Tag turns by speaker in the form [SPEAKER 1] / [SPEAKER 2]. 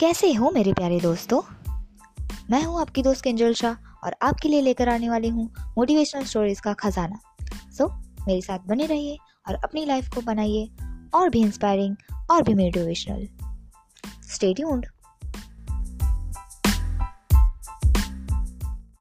[SPEAKER 1] कैसे हो मेरे प्यारे दोस्तों? मैं हूँ आपकी दोस्त किंजल शाह और आपके लिए लेकर आने वाली हूँ मोटिवेशनल स्टोरीज का खजाना। सो so, मेरे साथ बने रहिए और अपनी लाइफ को बनाइए और भी इंस्पायरिंग और भी मोटिवेशनल स्टे ट्यून्ड